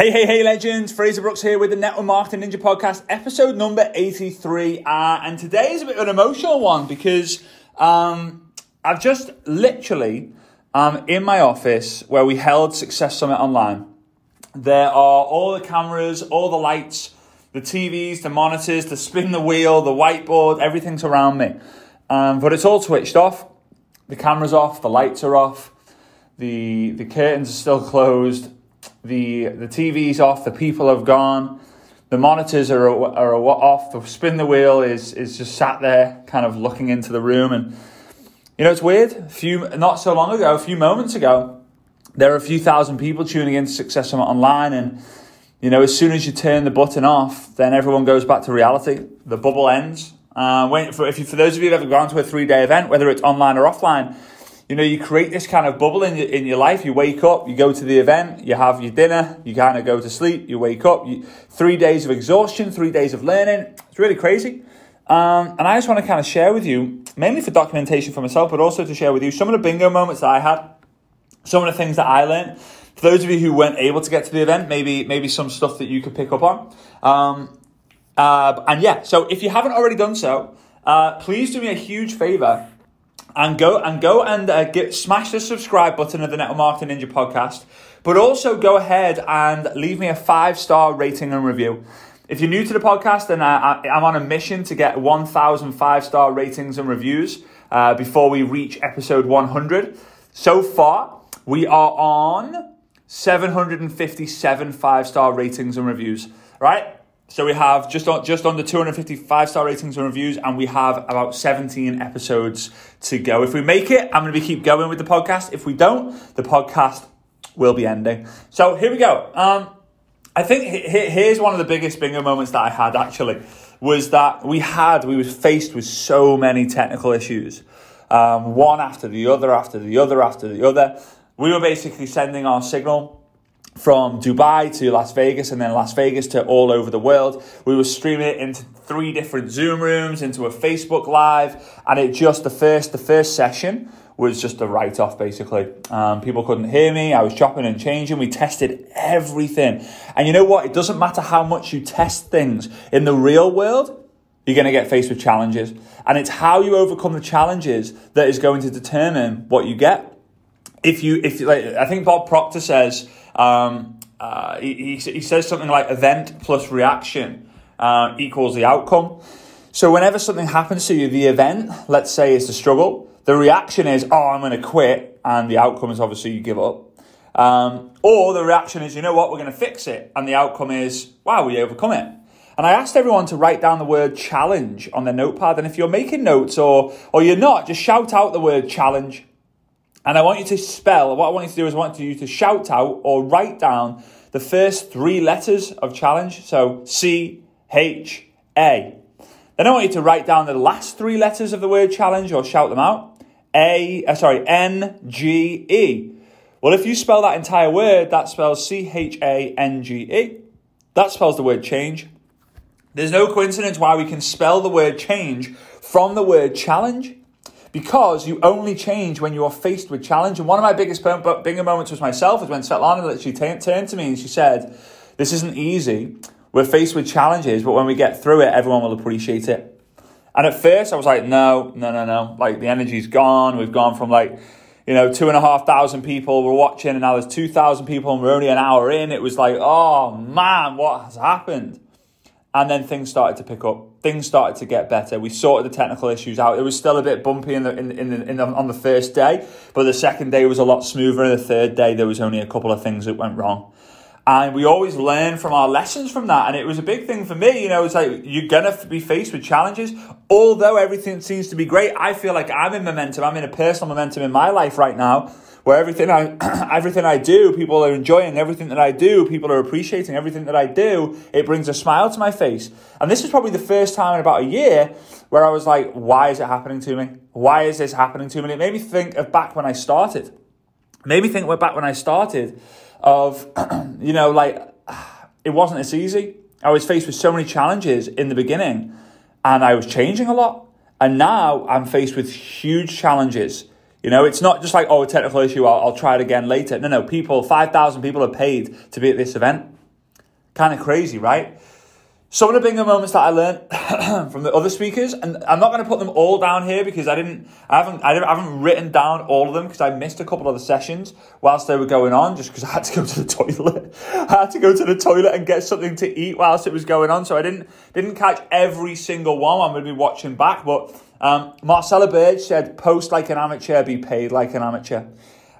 Hey, hey, hey, legends! Fraser Brooks here with the Network Marketing Ninja Podcast, episode number 83. Uh, and today is a bit of an emotional one because um, I've just literally um, in my office where we held Success Summit Online. There are all the cameras, all the lights, the TVs, the monitors, the spin the wheel, the whiteboard, everything's around me. Um, but it's all switched off. The camera's off, the lights are off, the, the curtains are still closed the the TV's off, the people have gone, the monitors are are off, the spin the wheel is is just sat there, kind of looking into the room, and you know it's weird. A few not so long ago, a few moments ago, there were a few thousand people tuning in to Success Summit Online, and you know as soon as you turn the button off, then everyone goes back to reality. The bubble ends. Uh, for, if you, for those of you who have gone to a three day event, whether it's online or offline, you know, you create this kind of bubble in your, in your life. You wake up, you go to the event, you have your dinner, you kind of go to sleep, you wake up. You, three days of exhaustion, three days of learning. It's really crazy. Um, and I just want to kind of share with you, mainly for documentation for myself, but also to share with you some of the bingo moments that I had, some of the things that I learned. For those of you who weren't able to get to the event, maybe maybe some stuff that you could pick up on. Um, uh, and yeah, so if you haven't already done so, uh, please do me a huge favor and go and go and uh, get, smash the subscribe button of the Network Marketing Ninja podcast. But also go ahead and leave me a five star rating and review. If you're new to the podcast, then I, am on a mission to get 1,000 five star ratings and reviews uh, before we reach episode 100. So far, we are on 757 five star ratings and reviews. Right? So we have just on, just under 255 star ratings and reviews, and we have about 17 episodes to go. If we make it, I'm going to be keep going with the podcast. If we don't, the podcast will be ending. So here we go. Um, I think here's one of the biggest bingo moments that I had actually was that we had we were faced with so many technical issues, um, one after the other, after the other, after the other. We were basically sending our signal from Dubai to Las Vegas and then Las Vegas to all over the world. We were streaming it into three different Zoom rooms, into a Facebook Live, and it just the first the first session was just a write off basically. Um, people couldn't hear me. I was chopping and changing. We tested everything, and you know what? It doesn't matter how much you test things in the real world. You're going to get faced with challenges, and it's how you overcome the challenges that is going to determine what you get. If you, if like, I think Bob Proctor says um, uh, he, he, says something like event plus reaction uh, equals the outcome. So whenever something happens to you, the event, let's say, is the struggle. The reaction is, oh, I'm going to quit, and the outcome is obviously you give up. Um, or the reaction is, you know what, we're going to fix it, and the outcome is, wow, we overcome it. And I asked everyone to write down the word challenge on their notepad. And if you're making notes or or you're not, just shout out the word challenge. And I want you to spell, what I want you to do is I want you to shout out or write down the first three letters of challenge. So C, H, A. Then I want you to write down the last three letters of the word challenge or shout them out. A, uh, sorry, N, G, E. Well, if you spell that entire word, that spells C H A N G E. That spells the word change. There's no coincidence why we can spell the word change from the word challenge because you only change when you are faced with challenge. And one of my biggest bingo moments was myself, is when Svetlana literally t- turned to me and she said, This isn't easy. We're faced with challenges, but when we get through it, everyone will appreciate it. And at first, I was like, No, no, no, no. Like, the energy's gone. We've gone from like, you know, two and a half thousand people were watching, and now there's 2,000 people, and we're only an hour in. It was like, Oh man, what has happened? And then things started to pick up. Things started to get better. We sorted the technical issues out. It was still a bit bumpy in the, in, in, the, in the, on the first day, but the second day was a lot smoother. And the third day, there was only a couple of things that went wrong. And we always learn from our lessons from that. And it was a big thing for me. You know, it's like you're going to be faced with challenges. Although everything seems to be great, I feel like I'm in momentum. I'm in a personal momentum in my life right now where everything I everything I do, people are enjoying everything that I do, people are appreciating everything that I do. It brings a smile to my face. And this is probably the first time in about a year where I was like, why is it happening to me? Why is this happening to me? And it made me think of back when I started. It made me think back when I started of, you know, like it wasn't as easy. I was faced with so many challenges in the beginning and I was changing a lot. And now I'm faced with huge challenges you know, it's not just like, oh, a technical issue, I'll, I'll try it again later. No, no, people, 5,000 people are paid to be at this event. Kind of crazy, right? Some of the bigger moments that I learned from the other speakers, and I'm not going to put them all down here because I didn't, I haven't, I haven't written down all of them because I missed a couple of the sessions whilst they were going on, just because I had to go to the toilet. I had to go to the toilet and get something to eat whilst it was going on, so I didn't didn't catch every single one. I'm going to be watching back, but um, Marcella Bird said, "Post like an amateur, be paid like an amateur,"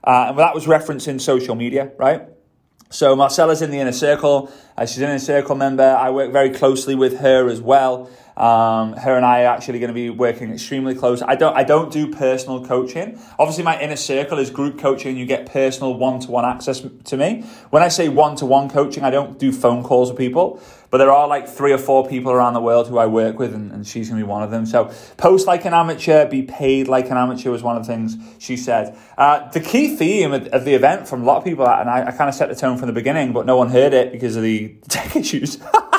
uh, and that was referencing social media, right? So Marcella's in the inner circle. Uh, she's an inner circle member. I work very closely with her as well. Um, her and I are actually going to be working extremely close. I don't I don't do personal coaching. Obviously, my inner circle is group coaching. You get personal one to one access to me. When I say one to one coaching, I don't do phone calls with people. But there are like three or four people around the world who I work with, and, and she's going to be one of them. So, post like an amateur, be paid like an amateur was one of the things she said. Uh, the key theme of, of, the event from a lot of people, and I, I kind of set the tone from the beginning, but no one heard it because of the tech issues.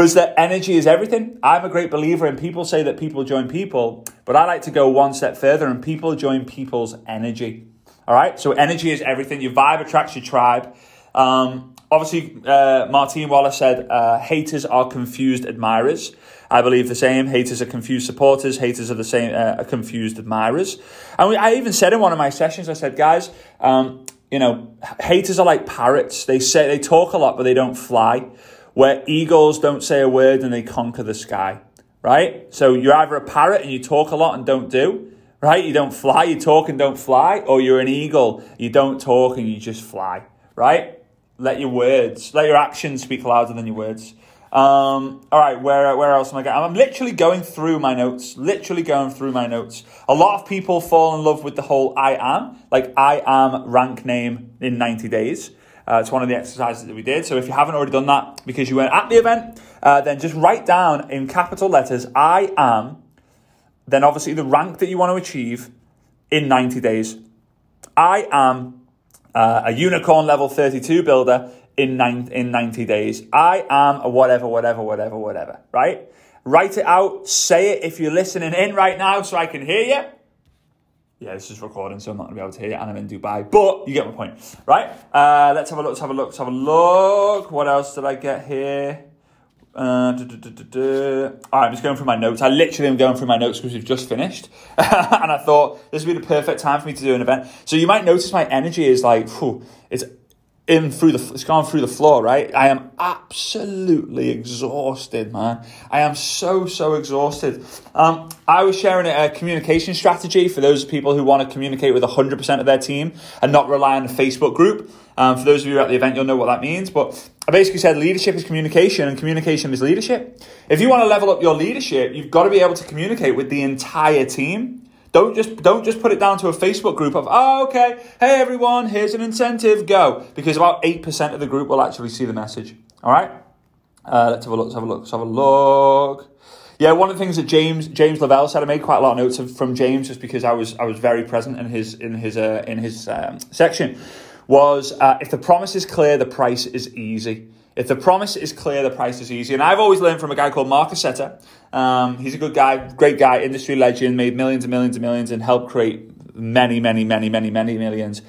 was that energy is everything. I'm a great believer in people say that people join people, but I like to go one step further and people join people's energy. All right, so energy is everything. Your vibe attracts your tribe. Um, Obviously, uh, Martine Wallace said uh, haters are confused admirers. I believe the same. Haters are confused supporters. Haters are the same. Uh, are confused admirers. And we, I even said in one of my sessions, I said, guys, um, you know, haters are like parrots. They say they talk a lot, but they don't fly. Where eagles don't say a word and they conquer the sky. Right. So you're either a parrot and you talk a lot and don't do. Right. You don't fly. You talk and don't fly. Or you're an eagle. You don't talk and you just fly. Right. Let your words, let your actions speak louder than your words. Um, all right, where where else am I going? I'm literally going through my notes. Literally going through my notes. A lot of people fall in love with the whole I am, like I am rank name in 90 days. Uh, it's one of the exercises that we did. So if you haven't already done that because you weren't at the event, uh, then just write down in capital letters I am. Then obviously the rank that you want to achieve in 90 days. I am uh, a unicorn level 32 builder in, nine, in 90 days. I am a whatever, whatever, whatever, whatever, right? Write it out, say it if you're listening in right now so I can hear you. Yeah, this is recording, so I'm not to be able to hear you, and I'm in Dubai. But you get my point, right? Uh, let's have a look, let's have a look, let's have a look. What else did I get here? Uh, All right, I'm just going through my notes. I literally am going through my notes because we've just finished. and I thought this would be the perfect time for me to do an event. So you might notice my energy is like, whew, it's in through the, it's gone through the floor, right? I am absolutely exhausted, man. I am so, so exhausted. Um, I was sharing a, communication strategy for those people who want to communicate with 100% of their team and not rely on a Facebook group. Um, for those of you at the event, you'll know what that means. But I basically said leadership is communication and communication is leadership. If you want to level up your leadership, you've got to be able to communicate with the entire team. Don't just don't just put it down to a Facebook group of oh okay hey everyone here's an incentive go because about eight percent of the group will actually see the message. All right, uh, let's have a look. Let's have a look. Let's have a look. Yeah, one of the things that James James Lavelle said, I made quite a lot of notes from James just because I was I was very present in his in his uh, in his um, section was uh, if the promise is clear, the price is easy. If the promise is clear, the price is easy. And I've always learned from a guy called Mark Casetta. Um, he's a good guy, great guy, industry legend, made millions and millions and millions, and helped create many, many, many, many, many millions.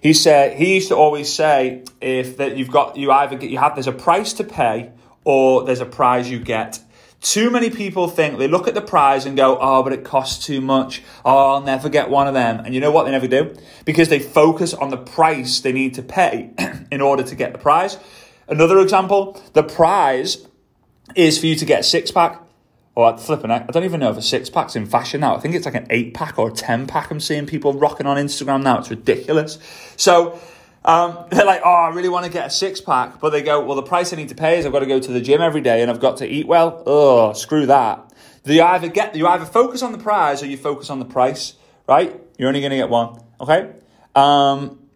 He said he used to always say if that you've got you either get you have there's a price to pay or there's a prize you get. Too many people think they look at the prize and go, oh, but it costs too much. Oh, I'll never get one of them. And you know what they never do? Because they focus on the price they need to pay in order to get the prize. Another example, the prize is for you to get a six pack. Or flipping it, I don't even know if a six pack's in fashion now. I think it's like an eight pack or a 10 pack I'm seeing people rocking on Instagram now. It's ridiculous. So, um, they're like, oh, I really want to get a six pack, but they go, well, the price I need to pay is I've got to go to the gym every day and I've got to eat well. Oh, screw that. You either get, you either focus on the prize or you focus on the price, right? You're only going to get one. Okay. Um,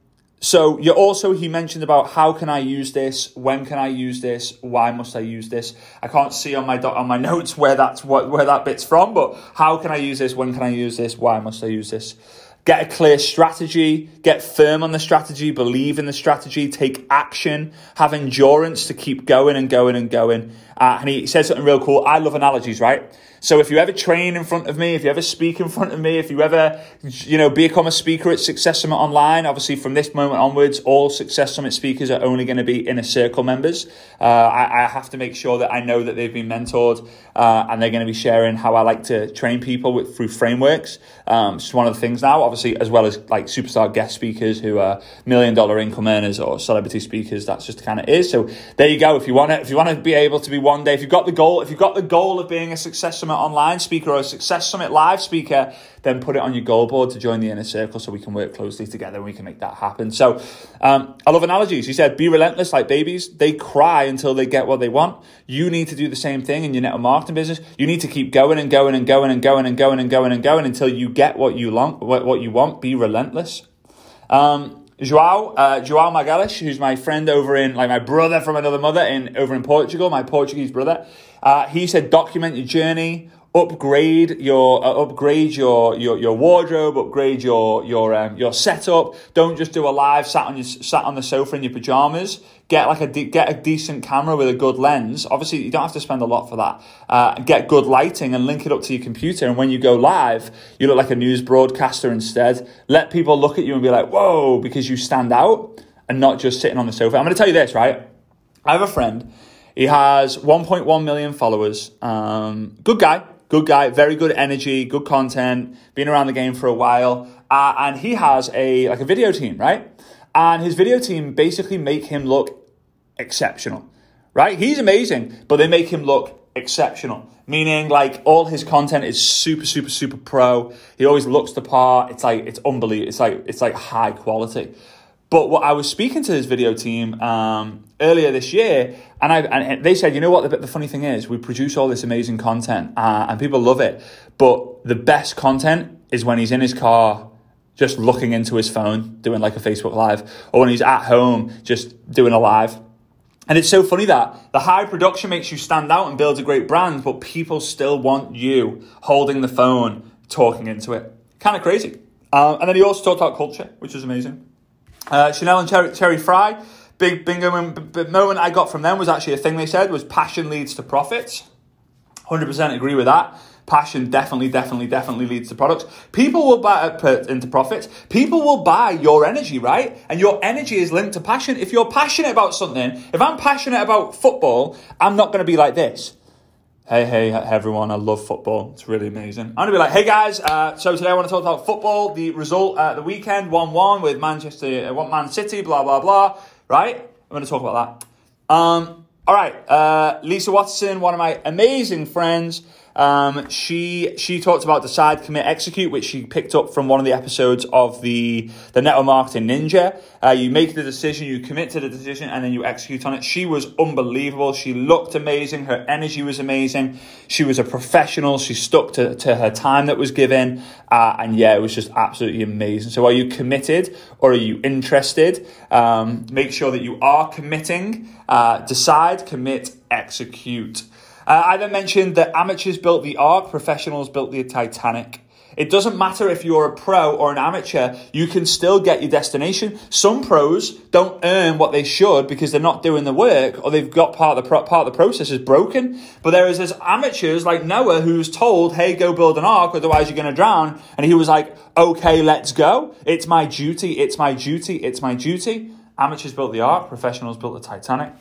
so you also he mentioned about how can I use this, when can I use this, why must I use this? I can't see on my on my notes where that's what where that bit's from, but how can I use this, when can I use this, why must I use this? Get a clear strategy, get firm on the strategy, believe in the strategy, take action, have endurance to keep going and going and going, Uh, and he said something real cool. I love analogies, right? So if you ever train in front of me, if you ever speak in front of me, if you ever, you know, become a speaker at Success Summit Online, obviously from this moment onwards, all Success Summit speakers are only going to be inner circle members. Uh, I, I, have to make sure that I know that they've been mentored uh, and they're going to be sharing how I like to train people with, through frameworks. Um, it's one of the things now, obviously, as well as like superstar guest speakers who are million dollar income earners or celebrity speakers. That's just kind of is. So there you go. If you want to, if you want to be able to be one day, if you've got the goal, if you've got the goal of being a Success Summit online speaker or a Success Summit live speaker, then put it on your goal board to join the inner circle so we can work closely together and we can make that happen. So um, I love analogies. He said, be relentless like babies. They cry until they get what they want. You need to do the same thing in your network marketing business. You need to keep going and going and going and going and going and going and going until you get what you want. What you want. Be relentless. Um, Joao, uh, Joao Magalhães, who's my friend over in, like my brother from another mother in over in Portugal, my Portuguese brother. Uh, he said, document your journey, upgrade your uh, upgrade your, your your wardrobe, upgrade your your um, your setup. Don't just do a live sat on your sat on the sofa in your pajamas. Get like a de- get a decent camera with a good lens. Obviously, you don't have to spend a lot for that. Uh, get good lighting and link it up to your computer. And when you go live, you look like a news broadcaster instead. Let people look at you and be like, "Whoa!" because you stand out and not just sitting on the sofa. I'm going to tell you this, right? I have a friend. He has 1.1 million followers. Um, good guy, good guy, very good energy, good content, been around the game for a while, uh, and he has a like a video team, right? And his video team basically make him look exceptional, right? He's amazing, but they make him look exceptional. Meaning, like all his content is super, super, super pro. He always looks the part. It's like it's unbelievable. It's like it's like high quality. But what I was speaking to his video team um, earlier this year, and I and they said, you know what? The, the funny thing is, we produce all this amazing content, uh, and people love it. But the best content is when he's in his car, just looking into his phone, doing like a Facebook Live, or when he's at home, just doing a live. And it's so funny that the high production makes you stand out and builds a great brand, but people still want you holding the phone, talking into it. Kind of crazy. Um, and then he also talked about culture, which is amazing. Uh, Chanel and Cherry, Cherry Fry, big bingo moment I got from them was actually a thing they said was passion leads to profits. 100% agree with that. Passion definitely, definitely, definitely leads to products. People will buy uh, into profits. People will buy your energy, right? And your energy is linked to passion. If you're passionate about something, if I'm passionate about football, I'm not going to be like this. Hey, hey, everyone, I love football. It's really amazing. I'm going to be like, hey guys, uh, so today I want to talk about football, the result at the weekend 1 1 with Manchester, uh, Man City, blah, blah, blah, right? I'm going to talk about that. Um, all right, uh, Lisa Watson, one of my amazing friends. Um, she she talked about decide, commit, execute, which she picked up from one of the episodes of the the network marketing ninja. Uh, you make the decision, you commit to the decision, and then you execute on it. She was unbelievable. She looked amazing. Her energy was amazing. She was a professional. She stuck to, to her time that was given, uh, and yeah, it was just absolutely amazing. So, are you committed or are you interested? Um, make sure that you are committing. Uh, decide, commit, execute. Uh, I then mentioned that amateurs built the Ark, professionals built the Titanic. It doesn't matter if you're a pro or an amateur, you can still get your destination. Some pros don't earn what they should because they're not doing the work or they've got part of the, pro- part of the process is broken. But there is this amateurs like Noah who's told, hey, go build an ark, otherwise you're going to drown. And he was like, okay, let's go. It's my duty. It's my duty. It's my duty. Amateurs built the ark, professionals built the Titanic.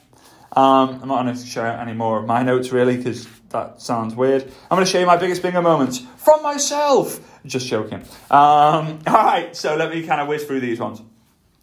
Um, I'm not going to share any more of my notes really because that sounds weird. I'm going to show you my biggest bingo moments from myself. Just joking. Um, all right, so let me kind of whiz through these ones.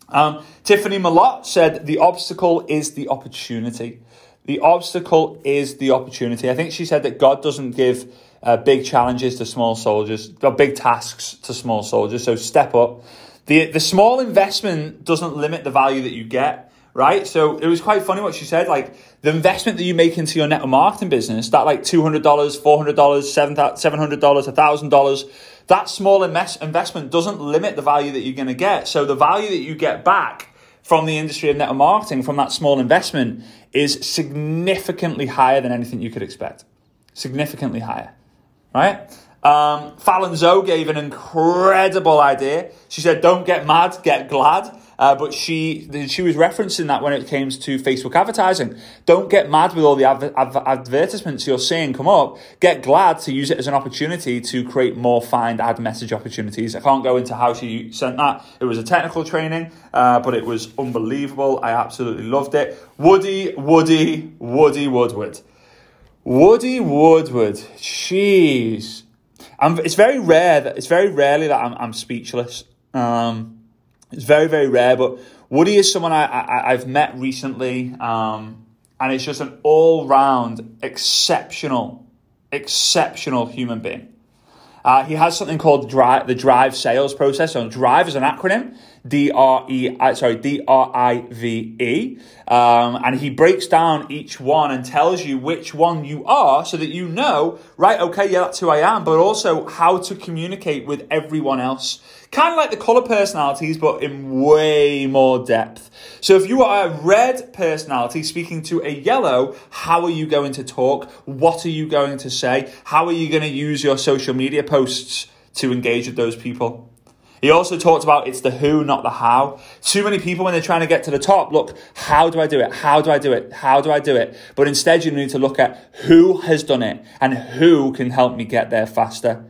Um, Tiffany Malott said, The obstacle is the opportunity. The obstacle is the opportunity. I think she said that God doesn't give uh, big challenges to small soldiers, or big tasks to small soldiers. So step up. The, the small investment doesn't limit the value that you get right? So it was quite funny what she said. Like the investment that you make into your network marketing business, that like $200, $400, $700, $1,000, that small invest- investment doesn't limit the value that you're going to get. So the value that you get back from the industry of network marketing from that small investment is significantly higher than anything you could expect. Significantly higher, right? Um, Fallon Zoe gave an incredible idea. She said, Don't get mad, get glad. Uh, but she she was referencing that when it came to Facebook advertising. Don't get mad with all the adver- adver- advertisements you're seeing come up. Get glad to use it as an opportunity to create more find ad message opportunities. I can't go into how she sent that. It was a technical training, uh, but it was unbelievable. I absolutely loved it. Woody, Woody, Woody Woodward. Woody Woodward. Jeez. I'm, it's very rare that it's very rarely that I'm, I'm speechless. Um, it's very, very rare, but Woody is someone I, I, have met recently, um, and it's just an all round exceptional, exceptional human being. Uh, he has something called drive, the drive sales process. So drive is an acronym, D R E, uh, sorry, D R I V E, um, and he breaks down each one and tells you which one you are, so that you know, right? Okay, yeah, that's who I am, but also how to communicate with everyone else. Kind of like the color personalities, but in way more depth. So if you are a red personality speaking to a yellow, how are you going to talk? What are you going to say? How are you going to use your social media posts to engage with those people? He also talked about it's the who, not the how. Too many people, when they're trying to get to the top, look, how do I do it? How do I do it? How do I do it? But instead, you need to look at who has done it and who can help me get there faster.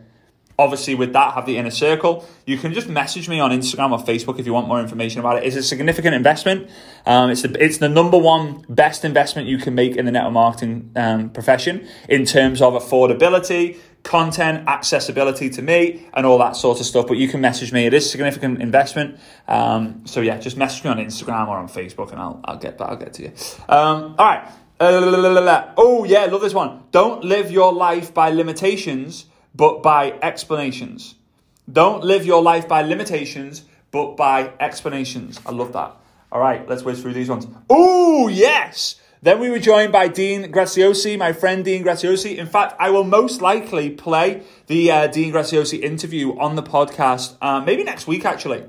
Obviously, with that, have the inner circle. You can just message me on Instagram or Facebook if you want more information about it. It's a significant investment. Um, it's the it's the number one best investment you can make in the network marketing um, profession in terms of affordability, content, accessibility to me, and all that sort of stuff. But you can message me. It is significant investment. Um, so yeah, just message me on Instagram or on Facebook, and I'll I'll get I'll get to you. Um, all right. Uh, oh yeah, love this one. Don't live your life by limitations, but by explanations. Don't live your life by limitations, but by explanations. I love that. All right, let's whiz through these ones. Oh yes. Then we were joined by Dean Graziosi, my friend Dean Graziosi. In fact, I will most likely play the uh, Dean Graziosi interview on the podcast, uh, maybe next week actually.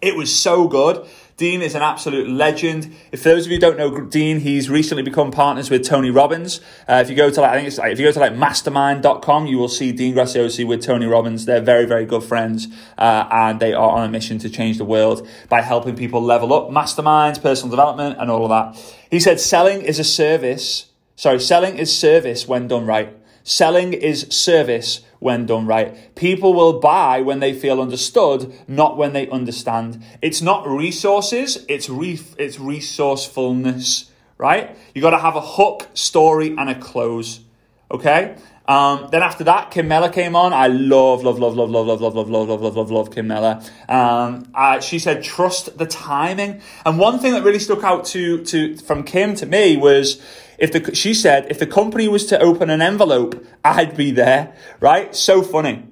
It was so good. Dean is an absolute legend. If those of you don't know Dean, he's recently become partners with Tony Robbins. Uh, if you go to like, I think it's like, if you go to like mastermind.com, you will see Dean Graziosi with Tony Robbins. They're very, very good friends. Uh, and they are on a mission to change the world by helping people level up masterminds, personal development, and all of that. He said selling is a service. Sorry, selling is service when done right. Selling is service when done right. People will buy when they feel understood, not when they understand. It's not resources, it's re- it's resourcefulness, right? You got to have a hook, story, and a close. Okay. Um, then after that, Kim Miller came on. I love, love, love, love, love, love, love, love, love, love, love, love, love Kim Miller. Um, uh, she said, trust the timing. And one thing that really stuck out to, to, from Kim to me was, if the, she said, if the company was to open an envelope, I'd be there, right? So funny.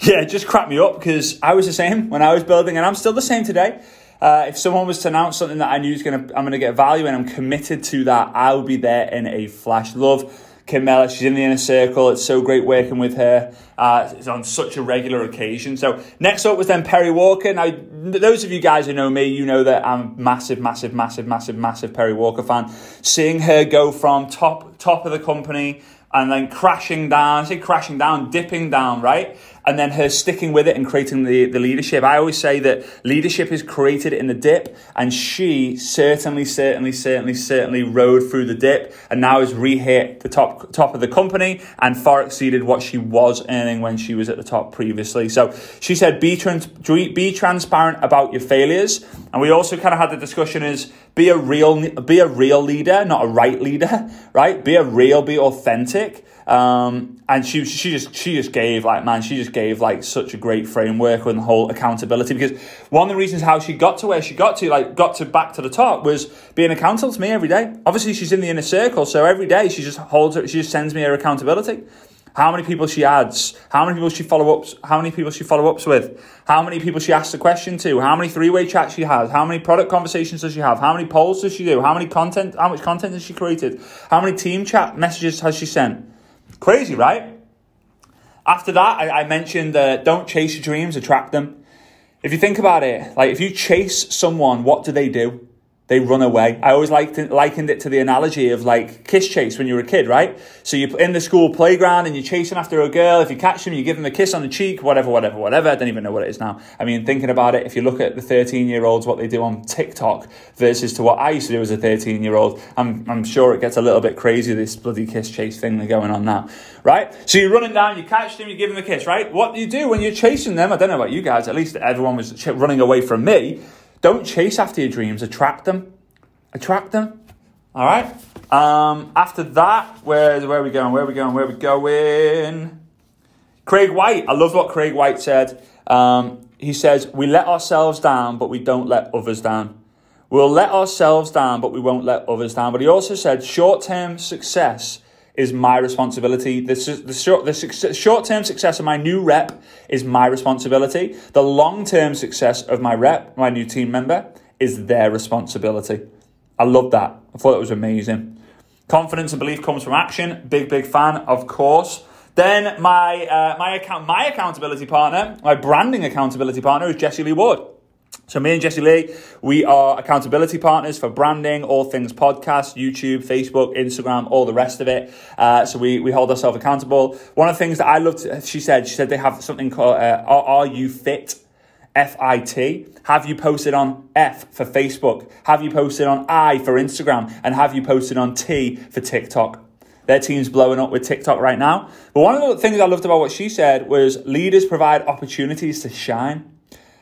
Yeah, it just cracked me up because I was the same when I was building, and I'm still the same today. Uh, if someone was to announce something that I knew is gonna, I'm gonna get value and I'm committed to that, I'll be there in a flash. Love Kim Miller, she's in the inner circle. It's so great working with her. Uh, it's on such a regular occasion. So next up was then Perry Walker. Now, those of you guys who know me, you know that I'm massive, massive, massive, massive, massive Perry Walker fan. Seeing her go from top top of the company and then crashing down, I say crashing down, dipping down, right? And then her sticking with it and creating the, the leadership. I always say that leadership is created in the dip, and she certainly, certainly, certainly, certainly rode through the dip and now has re-hit the top top of the company and far exceeded what she was earning when she was at the top previously. So she said, be, trans- be transparent about your failures. And we also kind of had the discussion is be a real be a real leader, not a right leader, right? Be a real, be authentic. Um, and she she just she just gave like man she just gave like such a great framework on the whole accountability because one of the reasons how she got to where she got to like got to back to the top was being accountable to me every day. Obviously she's in the inner circle, so every day she just holds her, she just sends me her accountability. How many people she adds, how many people she follow ups, how many people she follow ups with, how many people she asks a question to, how many three way chats she has, how many product conversations does she have, how many polls does she do, how many content, how much content has she created, how many team chat messages has she sent Crazy, right? After that, I, I mentioned uh, don't chase your dreams, attract them. If you think about it, like if you chase someone, what do they do? They run away. I always liked it, likened it to the analogy of like kiss chase when you were a kid, right? So you're in the school playground and you're chasing after a girl. If you catch them, you give them a kiss on the cheek, whatever, whatever, whatever. I don't even know what it is now. I mean, thinking about it, if you look at the 13 year olds, what they do on TikTok versus to what I used to do as a 13 year old, I'm, I'm sure it gets a little bit crazy, this bloody kiss chase thing that's going on now, right? So you're running down, you catch them, you give them a kiss, right? What do you do when you're chasing them? I don't know about you guys, at least everyone was running away from me. Don't chase after your dreams, attract them attract them. All right. Um, after that, where where are we going? Where are we going? Where are we going? Craig White. I love what Craig White said. Um, he says, "We let ourselves down, but we don't let others down. We'll let ourselves down, but we won't let others down." But he also said, "Short-term success." Is my responsibility. The, the short the short term success of my new rep is my responsibility. The long term success of my rep, my new team member, is their responsibility. I love that. I thought it was amazing. Confidence and belief comes from action. Big, big fan, of course. Then my uh, my account my accountability partner, my branding accountability partner is Jesse Lee Wood. So me and Jesse Lee, we are accountability partners for branding, all things podcast, YouTube, Facebook, Instagram, all the rest of it. Uh, so we, we hold ourselves accountable. One of the things that I loved, she said, she said they have something called uh, Are You Fit? FIT? Have you posted on F for Facebook? Have you posted on I for Instagram? And have you posted on T for TikTok? Their team's blowing up with TikTok right now. But one of the things I loved about what she said was leaders provide opportunities to shine.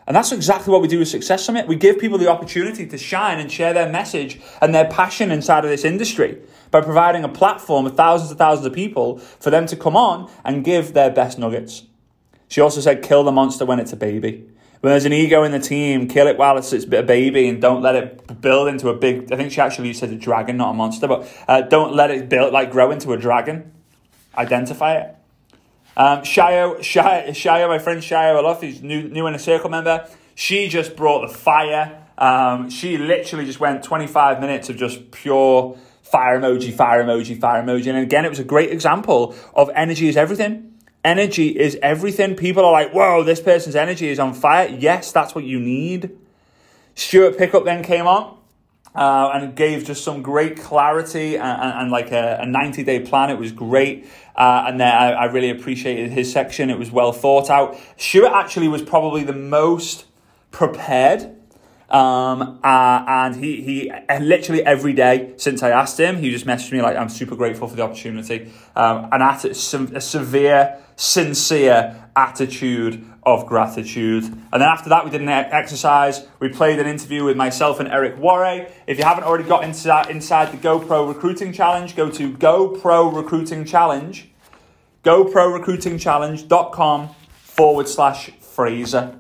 And that's exactly what we do with Success Summit. We give people the opportunity to shine and share their message and their passion inside of this industry by providing a platform with thousands and thousands of people for them to come on and give their best nuggets. She also said, kill the monster when it's a baby. When there's an ego in the team, kill it while it's, it's a baby and don't let it build into a big. I think she actually said a dragon, not a monster, but uh, don't let it build like grow into a dragon. Identify it. Um, Shayo, Shayo, Shayo, my friend Shayo love. he's new, new Inner Circle member. She just brought the fire. Um, she literally just went 25 minutes of just pure fire emoji, fire emoji, fire emoji. And again, it was a great example of energy is everything. Energy is everything. People are like, whoa, this person's energy is on fire. Yes, that's what you need. Stuart Pickup then came on uh, and gave just some great clarity and, and, and like a, a, 90 day plan. It was great. Uh, and then I, I, really appreciated his section. It was well thought out. Stuart actually was probably the most prepared um, uh, and he, he literally every day since I asked him, he just messaged me like, I'm super grateful for the opportunity. Um, and at a, a severe, sincere attitude of gratitude. And then after that, we did an exercise. We played an interview with myself and Eric Worre. If you haven't already got inside, inside the GoPro Recruiting Challenge, go to GoPro Recruiting Challenge, GoProRecruitingChallenge.com forward slash Fraser.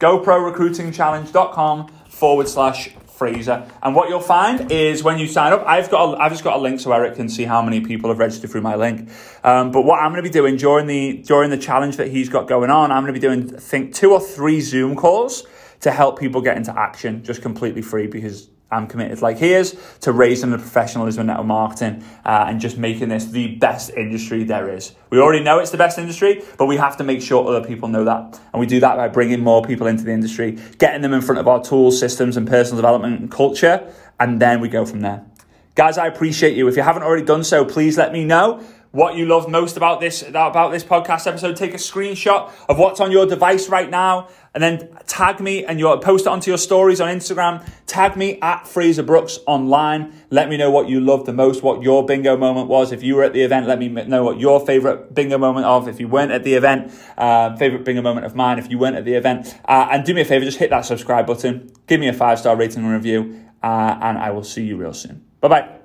GoProRecruitingChallenge.com forward slash Fraser. And what you'll find is when you sign up, I've got a, I've just got a link so Eric can see how many people have registered through my link. Um, but what I'm going to be doing during the during the challenge that he's got going on, I'm going to be doing I think two or three Zoom calls to help people get into action, just completely free because I'm committed, like he is, to raising the professionalism in network marketing uh, and just making this the best industry there is. We already know it's the best industry, but we have to make sure other people know that. And we do that by bringing more people into the industry, getting them in front of our tools, systems, and personal development and culture, and then we go from there. Guys, I appreciate you. If you haven't already done so, please let me know what you love most about this about this podcast episode. Take a screenshot of what's on your device right now, and then tag me and you post it onto your stories on Instagram. Tag me at Fraser Brooks online. Let me know what you loved the most, what your bingo moment was. If you were at the event, let me know what your favorite bingo moment of. If you weren't at the event, uh, favorite bingo moment of mine. If you weren't at the event, uh, and do me a favor, just hit that subscribe button. Give me a five star rating and review, uh, and I will see you real soon. Bye bye.